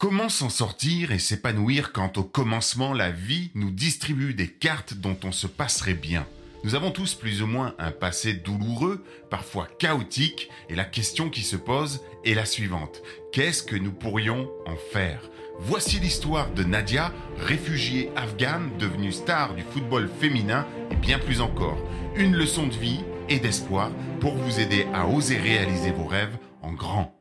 Comment s'en sortir et s'épanouir quand au commencement la vie nous distribue des cartes dont on se passerait bien? Nous avons tous plus ou moins un passé douloureux, parfois chaotique, et la question qui se pose est la suivante. Qu'est-ce que nous pourrions en faire? Voici l'histoire de Nadia, réfugiée afghane, devenue star du football féminin et bien plus encore. Une leçon de vie et d'espoir pour vous aider à oser réaliser vos rêves en grand.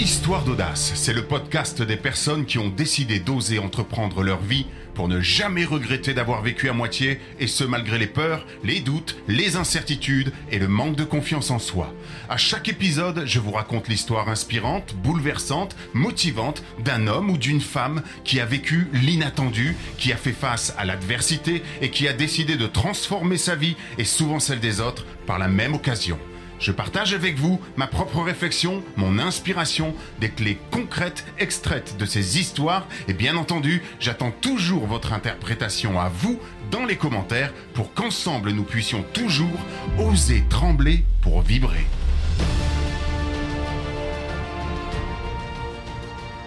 Histoire d'audace, c'est le podcast des personnes qui ont décidé d'oser entreprendre leur vie pour ne jamais regretter d'avoir vécu à moitié, et ce malgré les peurs, les doutes, les incertitudes et le manque de confiance en soi. À chaque épisode, je vous raconte l'histoire inspirante, bouleversante, motivante d'un homme ou d'une femme qui a vécu l'inattendu, qui a fait face à l'adversité et qui a décidé de transformer sa vie et souvent celle des autres par la même occasion. Je partage avec vous ma propre réflexion, mon inspiration, des clés concrètes extraites de ces histoires et bien entendu, j'attends toujours votre interprétation à vous dans les commentaires pour qu'ensemble nous puissions toujours oser trembler pour vibrer.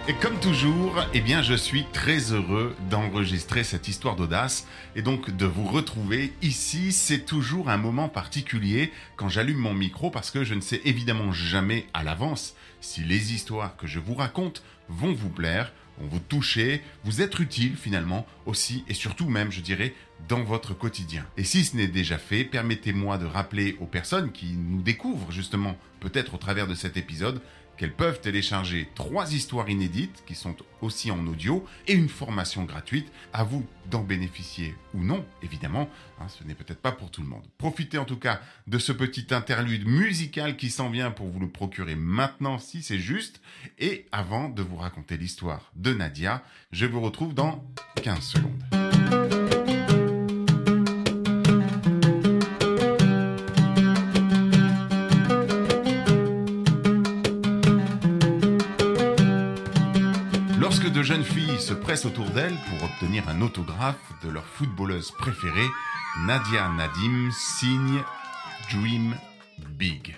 Et comme toujours, eh bien, je suis très heureux d'enregistrer cette histoire d'audace et donc de vous retrouver ici. C'est toujours un moment particulier quand j'allume mon micro parce que je ne sais évidemment jamais à l'avance si les histoires que je vous raconte vont vous plaire, vont vous toucher, vous être utiles finalement aussi et surtout même, je dirais, dans votre quotidien. Et si ce n'est déjà fait, permettez-moi de rappeler aux personnes qui nous découvrent justement peut-être au travers de cet épisode qu'elles peuvent télécharger trois histoires inédites qui sont aussi en audio et une formation gratuite. À vous d'en bénéficier ou non, évidemment. Hein, ce n'est peut-être pas pour tout le monde. Profitez en tout cas de ce petit interlude musical qui s'en vient pour vous le procurer maintenant si c'est juste. Et avant de vous raconter l'histoire de Nadia, je vous retrouve dans 15 secondes. Jeunes filles se pressent autour d'elle pour obtenir un autographe de leur footballeuse préférée, Nadia Nadim signe Dream Big.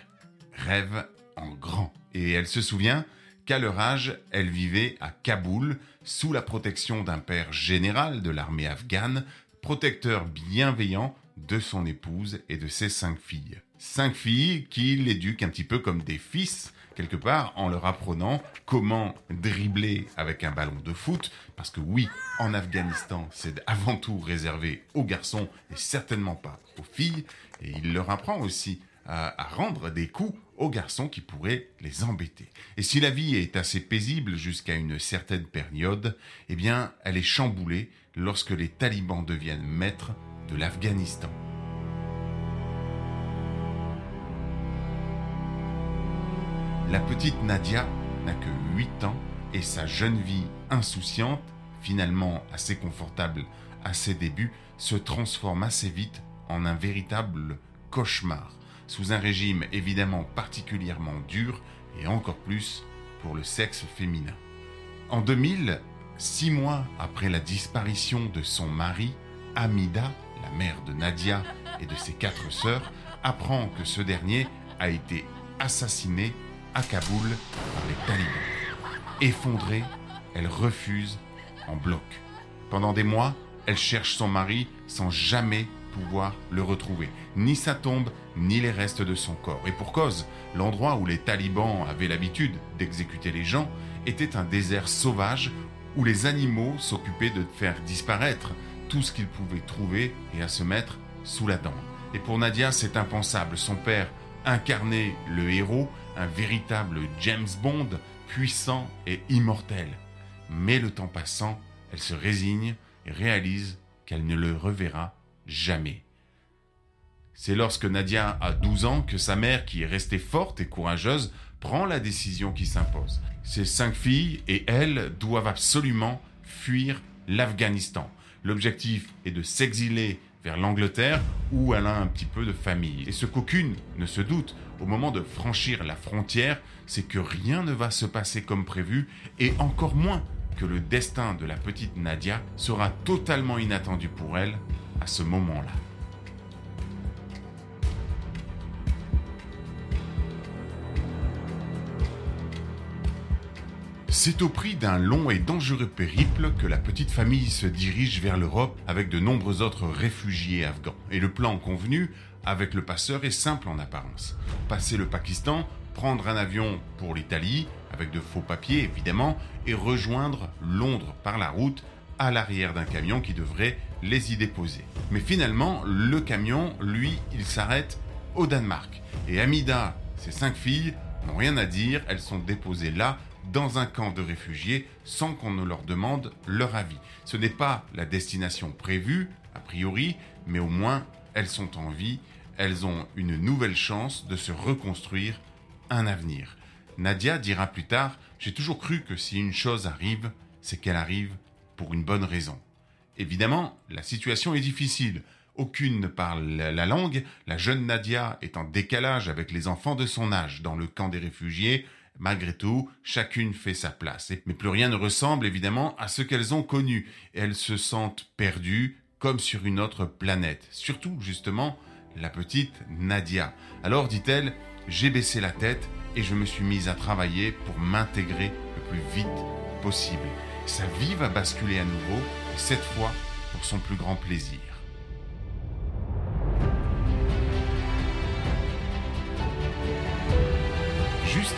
Rêve en grand. Et elle se souvient qu'à leur âge, elle vivait à Kaboul, sous la protection d'un père général de l'armée afghane, protecteur bienveillant de son épouse et de ses cinq filles. Cinq filles qui l'éduquent un petit peu comme des fils, quelque part en leur apprenant comment dribbler avec un ballon de foot, parce que oui, en Afghanistan, c'est avant tout réservé aux garçons et certainement pas aux filles, et il leur apprend aussi à, rendre des coups aux garçons qui pourraient les embêter. Et si la vie est assez paisible jusqu'à une certaine période, eh bien, elle est chamboulée lorsque les talibans deviennent maîtres de l'Afghanistan. La petite Nadia n'a que 8 ans et sa jeune vie insouciante, finalement assez confortable à ses débuts, se transforme assez vite en un véritable cauchemar, sous un régime évidemment particulièrement dur et encore plus pour le sexe féminin. En 2000, six mois après la disparition de son mari, Amida, la mère de Nadia et de ses quatre sœurs, apprend que ce dernier a été assassiné à Kaboul par les talibans. Effondrée, elle refuse en bloc. Pendant des mois, elle cherche son mari sans jamais pouvoir le retrouver. Ni sa tombe, ni les restes de son corps. Et pour cause, l'endroit où les talibans avaient l'habitude d'exécuter les gens était un désert sauvage où les animaux s'occupaient de faire disparaître tout ce qu'ils pouvaient trouver et à se mettre sous la dent. Et pour Nadia, c'est impensable. Son père incarnait le héros un véritable James Bond, puissant et immortel. Mais le temps passant, elle se résigne et réalise qu'elle ne le reverra jamais. C'est lorsque Nadia a 12 ans que sa mère, qui est restée forte et courageuse, prend la décision qui s'impose. Ses cinq filles et elle doivent absolument fuir l'Afghanistan. L'objectif est de s'exiler vers l'Angleterre où elle a un petit peu de famille. Et ce qu'aucune ne se doute au moment de franchir la frontière, c'est que rien ne va se passer comme prévu et encore moins que le destin de la petite Nadia sera totalement inattendu pour elle à ce moment-là. C'est au prix d'un long et dangereux périple que la petite famille se dirige vers l'Europe avec de nombreux autres réfugiés afghans. Et le plan convenu avec le passeur est simple en apparence. Passer le Pakistan, prendre un avion pour l'Italie, avec de faux papiers évidemment, et rejoindre Londres par la route à l'arrière d'un camion qui devrait les y déposer. Mais finalement, le camion, lui, il s'arrête au Danemark. Et Amida, ses cinq filles, n'ont rien à dire, elles sont déposées là dans un camp de réfugiés sans qu'on ne leur demande leur avis. Ce n'est pas la destination prévue, a priori, mais au moins elles sont en vie, elles ont une nouvelle chance de se reconstruire un avenir. Nadia dira plus tard, j'ai toujours cru que si une chose arrive, c'est qu'elle arrive pour une bonne raison. Évidemment, la situation est difficile. Aucune ne parle la langue, la jeune Nadia est en décalage avec les enfants de son âge dans le camp des réfugiés, Malgré tout, chacune fait sa place. Mais plus rien ne ressemble évidemment à ce qu'elles ont connu. Elles se sentent perdues comme sur une autre planète. Surtout, justement, la petite Nadia. Alors, dit-elle, j'ai baissé la tête et je me suis mise à travailler pour m'intégrer le plus vite possible. Sa vie va basculer à nouveau, et cette fois pour son plus grand plaisir.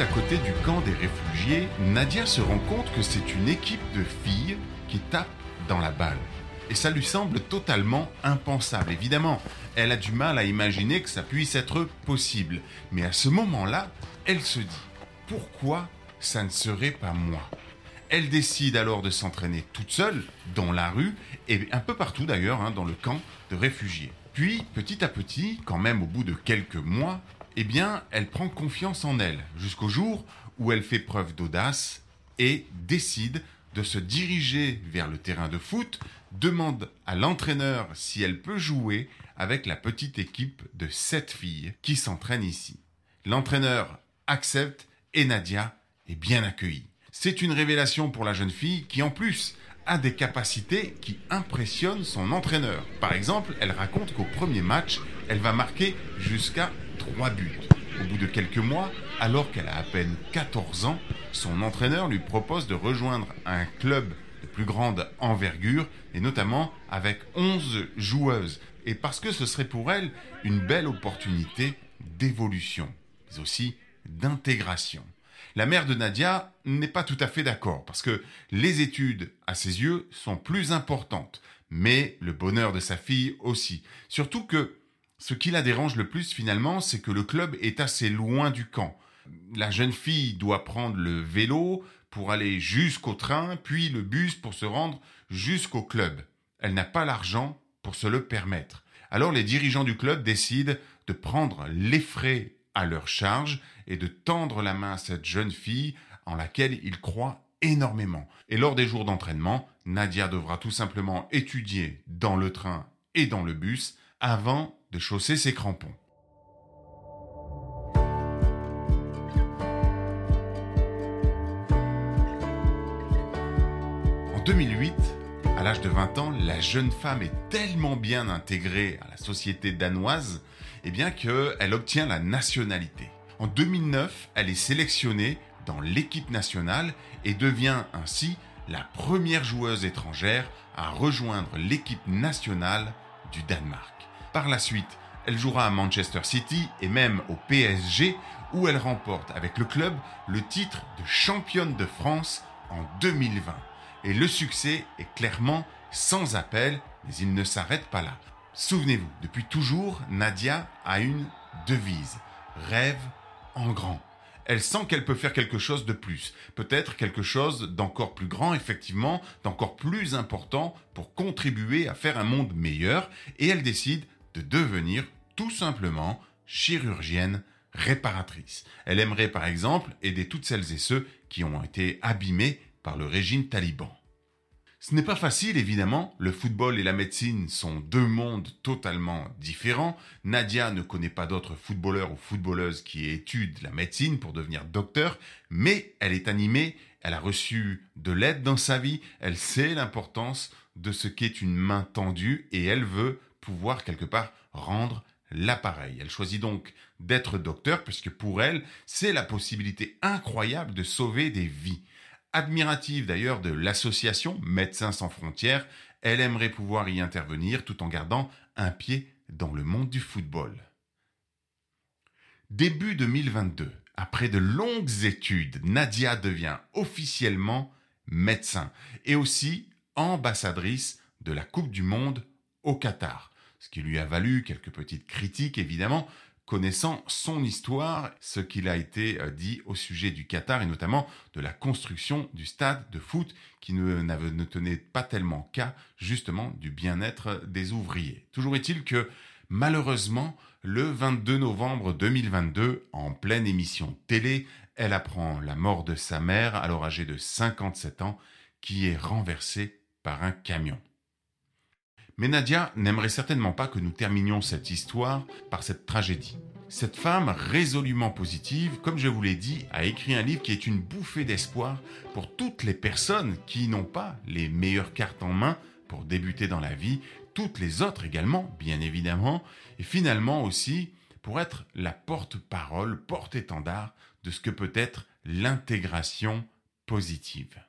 Côté du camp des réfugiés, Nadia se rend compte que c'est une équipe de filles qui tape dans la balle. Et ça lui semble totalement impensable. Évidemment, elle a du mal à imaginer que ça puisse être possible. Mais à ce moment-là, elle se dit, pourquoi ça ne serait pas moi? Elle décide alors de s'entraîner toute seule, dans la rue, et un peu partout d'ailleurs, hein, dans le camp de réfugiés. Puis, petit à petit, quand même au bout de quelques mois, eh bien, elle prend confiance en elle, jusqu'au jour où elle fait preuve d'audace et décide de se diriger vers le terrain de foot, demande à l'entraîneur si elle peut jouer avec la petite équipe de sept filles qui s'entraînent ici. L'entraîneur accepte et Nadia est bien accueillie. C'est une révélation pour la jeune fille qui en plus a des capacités qui impressionnent son entraîneur. Par exemple, elle raconte qu'au premier match, elle va marquer jusqu'à trois buts. Au bout de quelques mois, alors qu'elle a à peine 14 ans, son entraîneur lui propose de rejoindre un club de plus grande envergure, et notamment avec 11 joueuses, et parce que ce serait pour elle une belle opportunité d'évolution, mais aussi d'intégration. La mère de Nadia n'est pas tout à fait d'accord, parce que les études, à ses yeux, sont plus importantes, mais le bonheur de sa fille aussi. Surtout que ce qui la dérange le plus finalement, c'est que le club est assez loin du camp. La jeune fille doit prendre le vélo pour aller jusqu'au train, puis le bus pour se rendre jusqu'au club. Elle n'a pas l'argent pour se le permettre. Alors les dirigeants du club décident de prendre les frais à leur charge et de tendre la main à cette jeune fille en laquelle ils croient énormément. Et lors des jours d'entraînement, Nadia devra tout simplement étudier dans le train et dans le bus avant de chausser ses crampons. En 2008, à l'âge de 20 ans, la jeune femme est tellement bien intégrée à la société danoise, eh qu'elle obtient la nationalité. En 2009, elle est sélectionnée dans l'équipe nationale et devient ainsi la première joueuse étrangère à rejoindre l'équipe nationale du Danemark. Par la suite, elle jouera à Manchester City et même au PSG où elle remporte avec le club le titre de championne de France en 2020. Et le succès est clairement sans appel, mais il ne s'arrête pas là. Souvenez-vous, depuis toujours, Nadia a une devise. Rêve en grand. Elle sent qu'elle peut faire quelque chose de plus, peut-être quelque chose d'encore plus grand, effectivement, d'encore plus important pour contribuer à faire un monde meilleur, et elle décide de devenir tout simplement chirurgienne réparatrice. Elle aimerait par exemple aider toutes celles et ceux qui ont été abîmés par le régime taliban. Ce n'est pas facile, évidemment. Le football et la médecine sont deux mondes totalement différents. Nadia ne connaît pas d'autres footballeurs ou footballeuses qui étudient la médecine pour devenir docteur, mais elle est animée, elle a reçu de l'aide dans sa vie, elle sait l'importance de ce qu'est une main tendue et elle veut pouvoir quelque part rendre l'appareil. Elle choisit donc d'être docteur puisque pour elle, c'est la possibilité incroyable de sauver des vies. Admirative d'ailleurs de l'association Médecins sans frontières, elle aimerait pouvoir y intervenir tout en gardant un pied dans le monde du football. Début 2022, après de longues études, Nadia devient officiellement médecin et aussi ambassadrice de la Coupe du Monde au Qatar, ce qui lui a valu quelques petites critiques évidemment, connaissant son histoire, ce qu'il a été euh, dit au sujet du Qatar et notamment de la construction du stade de foot qui ne, tenait pas tellement qu'à justement du bien-être des ouvriers. Toujours est-il que malheureusement, le 22 novembre 2022, en pleine émission télé, elle apprend la mort de sa mère, alors âgée de 57 ans, qui est renversée par un camion. Mais Nadia n'aimerait certainement pas que nous terminions cette histoire par cette tragédie. Cette femme résolument positive, comme je vous l'ai dit, a écrit un livre qui est une bouffée d'espoir pour toutes les personnes qui n'ont pas les meilleures cartes en main pour débuter dans la vie, toutes les autres également, bien évidemment, et finalement aussi pour être la porte-parole, porte-étendard de ce que peut être l'intégration positive.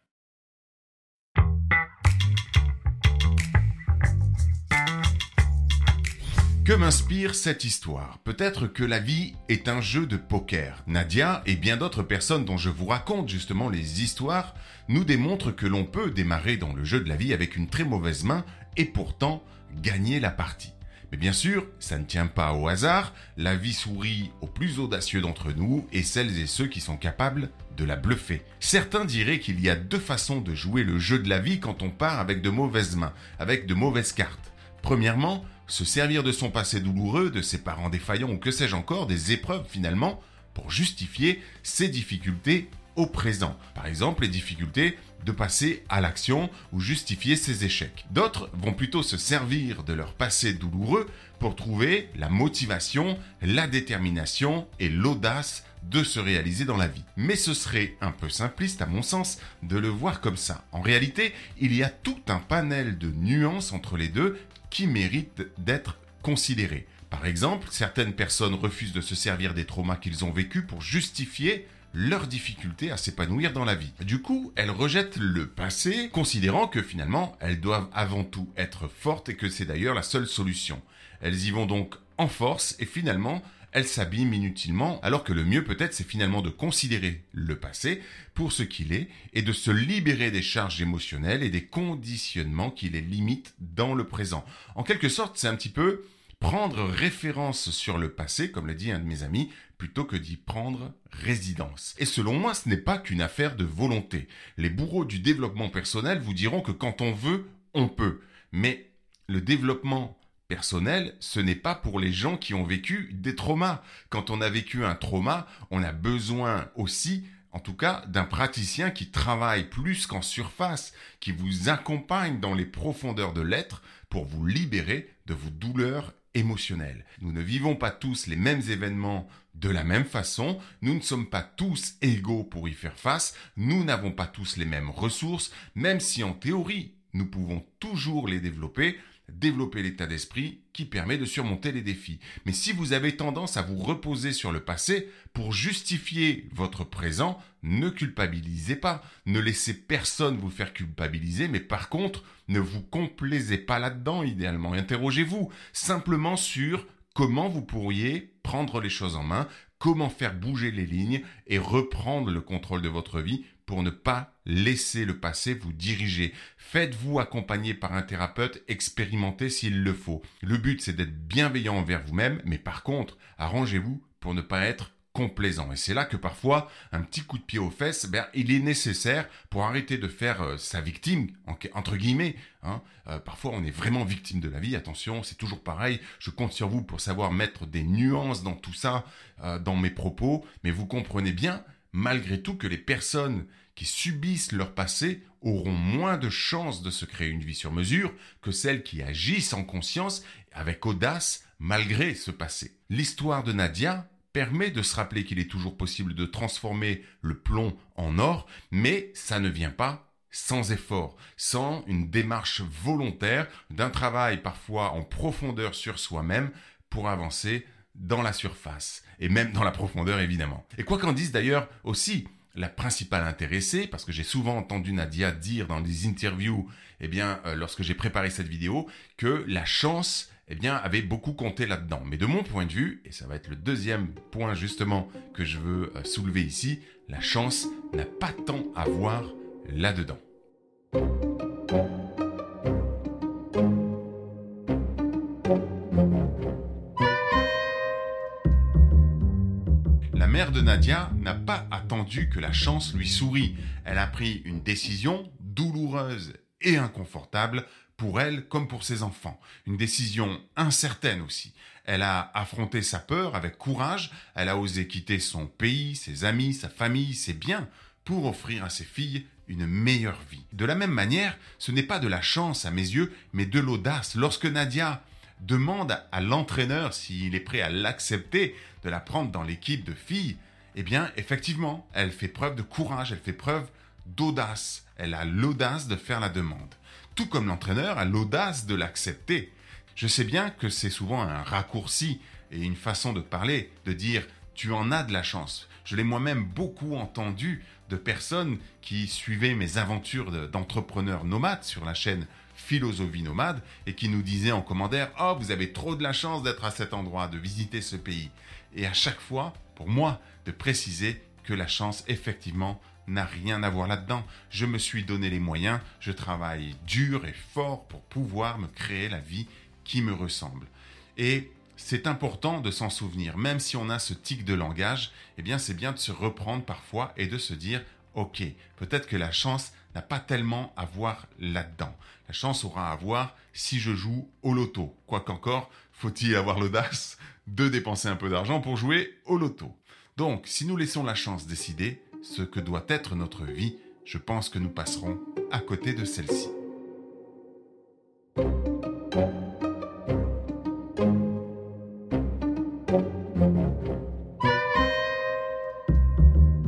Que m'inspire cette histoire? Peut-être que la vie est un jeu de poker. Nadia et bien d'autres personnes dont je vous raconte justement les histoires nous démontrent que l'on peut démarrer dans le jeu de la vie avec une très mauvaise main et pourtant gagner la partie. Mais bien sûr, ça ne tient pas au hasard, la vie sourit aux plus audacieux d'entre nous et celles et ceux qui sont capables de la bluffer. Certains diraient qu'il y a deux façons de jouer le jeu de la vie quand on part avec de mauvaises mains, avec de mauvaises cartes. Premièrement, se servir de son passé douloureux, de ses parents défaillants ou que sais-je encore, des épreuves finalement, pour justifier ses difficultés au présent. Par exemple, les difficultés de passer à l'action ou justifier ses échecs. D'autres vont plutôt se servir de leur passé douloureux pour trouver la motivation, la détermination et l'audace de se réaliser dans la vie. Mais ce serait un peu simpliste à mon sens de le voir comme ça. En réalité, il y a tout un panel de nuances entre les deux qui méritent d'être considérés. Par exemple, certaines personnes refusent de se servir des traumas qu'ils ont vécus pour justifier leur difficulté à s'épanouir dans la vie. Du coup, elles rejettent le passé, considérant que finalement, elles doivent avant tout être fortes et que c'est d'ailleurs la seule solution. Elles y vont donc en force et finalement, elles s'abîment inutilement, alors que le mieux peut-être c'est finalement de considérer le passé pour ce qu'il est et de se libérer des charges émotionnelles et des conditionnements qui les limitent dans le présent. En quelque sorte, c'est un petit peu prendre référence sur le passé, comme l'a dit un de mes amis, plutôt que d'y prendre résidence. Et selon moi, ce n'est pas qu'une affaire de volonté. Les bourreaux du développement personnel vous diront que quand on veut, on peut. Mais le développement personnel, ce n'est pas pour les gens qui ont vécu des traumas. Quand on a vécu un trauma, on a besoin aussi en tout cas d'un praticien qui travaille plus qu'en surface, qui vous accompagne dans les profondeurs de l'être pour vous libérer de vos douleurs émotionnelles. Nous ne vivons pas tous les mêmes événements de la même façon, nous ne sommes pas tous égaux pour y faire face, nous n'avons pas tous les mêmes ressources, même si en théorie nous pouvons toujours les développer, développer l'état d'esprit qui permet de surmonter les défis. Mais si vous avez tendance à vous reposer sur le passé pour justifier votre présent, ne culpabilisez pas, ne laissez personne vous faire culpabiliser, mais par contre, ne vous complaisez pas là-dedans idéalement. Interrogez-vous simplement sur comment vous pourriez prendre les choses en main, comment faire bouger les lignes et reprendre le contrôle de votre vie pour ne pas laisser le passé vous diriger. Faites-vous accompagner par un thérapeute expérimenté s'il le faut. Le but c'est d'être bienveillant envers vous-même, mais par contre, arrangez-vous pour ne pas être complaisant. Et c'est là que parfois, un petit coup de pied aux fesses, ben, il est nécessaire pour arrêter de faire euh, sa victime, entre guillemets. Hein. Euh, parfois, on est vraiment victime de la vie. Attention, c'est toujours pareil. Je compte sur vous pour savoir mettre des nuances dans tout ça, euh, dans mes propos. Mais vous comprenez bien, malgré tout, que les personnes qui subissent leur passé auront moins de chances de se créer une vie sur mesure que celles qui agissent en conscience avec audace malgré ce passé. L'histoire de Nadia, permet de se rappeler qu'il est toujours possible de transformer le plomb en or, mais ça ne vient pas sans effort, sans une démarche volontaire, d'un travail parfois en profondeur sur soi-même pour avancer dans la surface, et même dans la profondeur évidemment. Et quoi qu'en dise d'ailleurs aussi la principale intéressée, parce que j'ai souvent entendu Nadia dire dans des interviews, eh bien, euh, lorsque j'ai préparé cette vidéo, que la chance, eh bien, avait beaucoup compté là-dedans. Mais de mon point de vue, et ça va être le deuxième point justement que je veux euh, soulever ici, la chance n'a pas tant à voir là-dedans. La mère de Nadia n'a pas attendu que la chance lui sourie. Elle a pris une décision douloureuse et inconfortable pour elle comme pour ses enfants. Une décision incertaine aussi. Elle a affronté sa peur avec courage, elle a osé quitter son pays, ses amis, sa famille, ses biens, pour offrir à ses filles une meilleure vie. De la même manière, ce n'est pas de la chance à mes yeux, mais de l'audace. Lorsque Nadia demande à l'entraîneur s'il est prêt à l'accepter, de la prendre dans l'équipe de filles, eh bien, effectivement, elle fait preuve de courage, elle fait preuve d'audace. Elle a l'audace de faire la demande. Tout comme l'entraîneur a l'audace de l'accepter. Je sais bien que c'est souvent un raccourci et une façon de parler, de dire tu en as de la chance. Je l'ai moi-même beaucoup entendu de personnes qui suivaient mes aventures d'entrepreneurs nomades sur la chaîne Philosophie Nomade et qui nous disaient en commentaire Oh, vous avez trop de la chance d'être à cet endroit, de visiter ce pays. Et à chaque fois, pour moi, de préciser que la chance, effectivement, n'a rien à voir là-dedans. Je me suis donné les moyens, je travaille dur et fort pour pouvoir me créer la vie qui me ressemble. Et c'est important de s'en souvenir, même si on a ce tic de langage, eh bien c'est bien de se reprendre parfois et de se dire ok, peut-être que la chance n'a pas tellement à voir là-dedans. La chance aura à voir si je joue au loto. Quoiqu'encore, faut-il avoir l'audace de dépenser un peu d'argent pour jouer au loto. Donc, si nous laissons la chance décider ce que doit être notre vie, je pense que nous passerons à côté de celle-ci.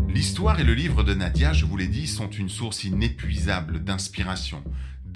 L'histoire et le livre de Nadia, je vous l'ai dit, sont une source inépuisable d'inspiration,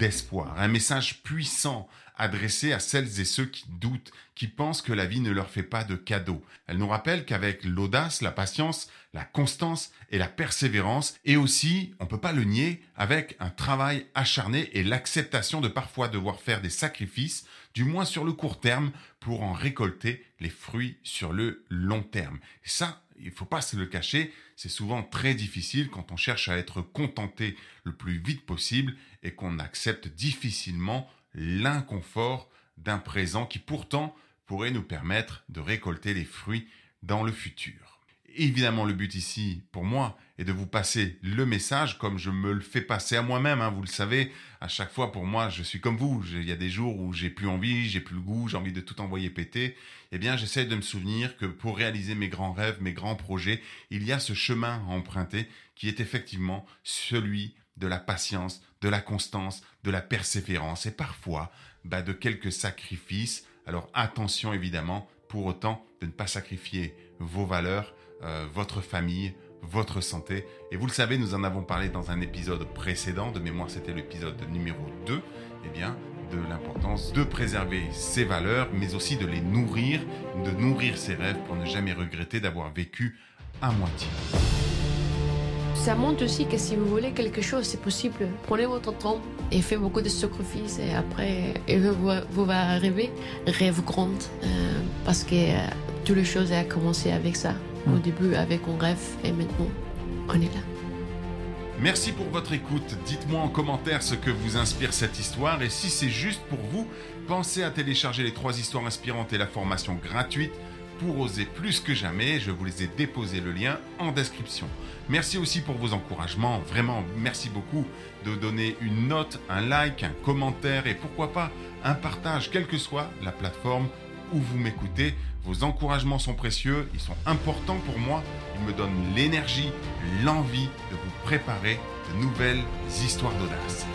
d'espoir, un message puissant adressé à celles et ceux qui doutent, qui pensent que la vie ne leur fait pas de cadeaux. Elle nous rappelle qu'avec l'audace, la patience, la constance et la persévérance, et aussi, on peut pas le nier, avec un travail acharné et l'acceptation de parfois devoir faire des sacrifices, du moins sur le court terme, pour en récolter les fruits sur le long terme. Ça, il faut pas se le cacher, c'est souvent très difficile quand on cherche à être contenté le plus vite possible et qu'on accepte difficilement l'inconfort d'un présent qui pourtant pourrait nous permettre de récolter les fruits dans le futur. Évidemment, le but ici, pour moi, est de vous passer le message comme je me le fais passer à moi-même. Hein, vous le savez, à chaque fois, pour moi, je suis comme vous. Il y a des jours où j'ai plus envie, j'ai plus le goût, j'ai envie de tout envoyer péter. Eh bien, j'essaie de me souvenir que pour réaliser mes grands rêves, mes grands projets, il y a ce chemin à emprunter qui est effectivement celui de la patience, de la constance, de la persévérance et parfois bah, de quelques sacrifices. Alors attention évidemment, pour autant de ne pas sacrifier vos valeurs, euh, votre famille, votre santé. Et vous le savez, nous en avons parlé dans un épisode précédent, de mémoire c'était l'épisode numéro 2, eh bien, de l'importance de préserver ses valeurs, mais aussi de les nourrir, de nourrir ses rêves pour ne jamais regretter d'avoir vécu à moitié. Ça montre aussi que si vous voulez quelque chose, c'est possible. Prenez votre temps et faites beaucoup de sacrifices et après, vous, vous va arriver rêve grande euh, parce que euh, toutes les choses ont commencé avec ça. Au début avec un rêve et maintenant on est là. Merci pour votre écoute. Dites-moi en commentaire ce que vous inspire cette histoire et si c'est juste pour vous, pensez à télécharger les trois histoires inspirantes et la formation gratuite pour oser plus que jamais. Je vous les ai déposé le lien en description. Merci aussi pour vos encouragements. Vraiment, merci beaucoup de donner une note, un like, un commentaire et pourquoi pas un partage, quelle que soit la plateforme où vous m'écoutez. Vos encouragements sont précieux, ils sont importants pour moi, ils me donnent l'énergie, l'envie de vous préparer de nouvelles histoires d'audace.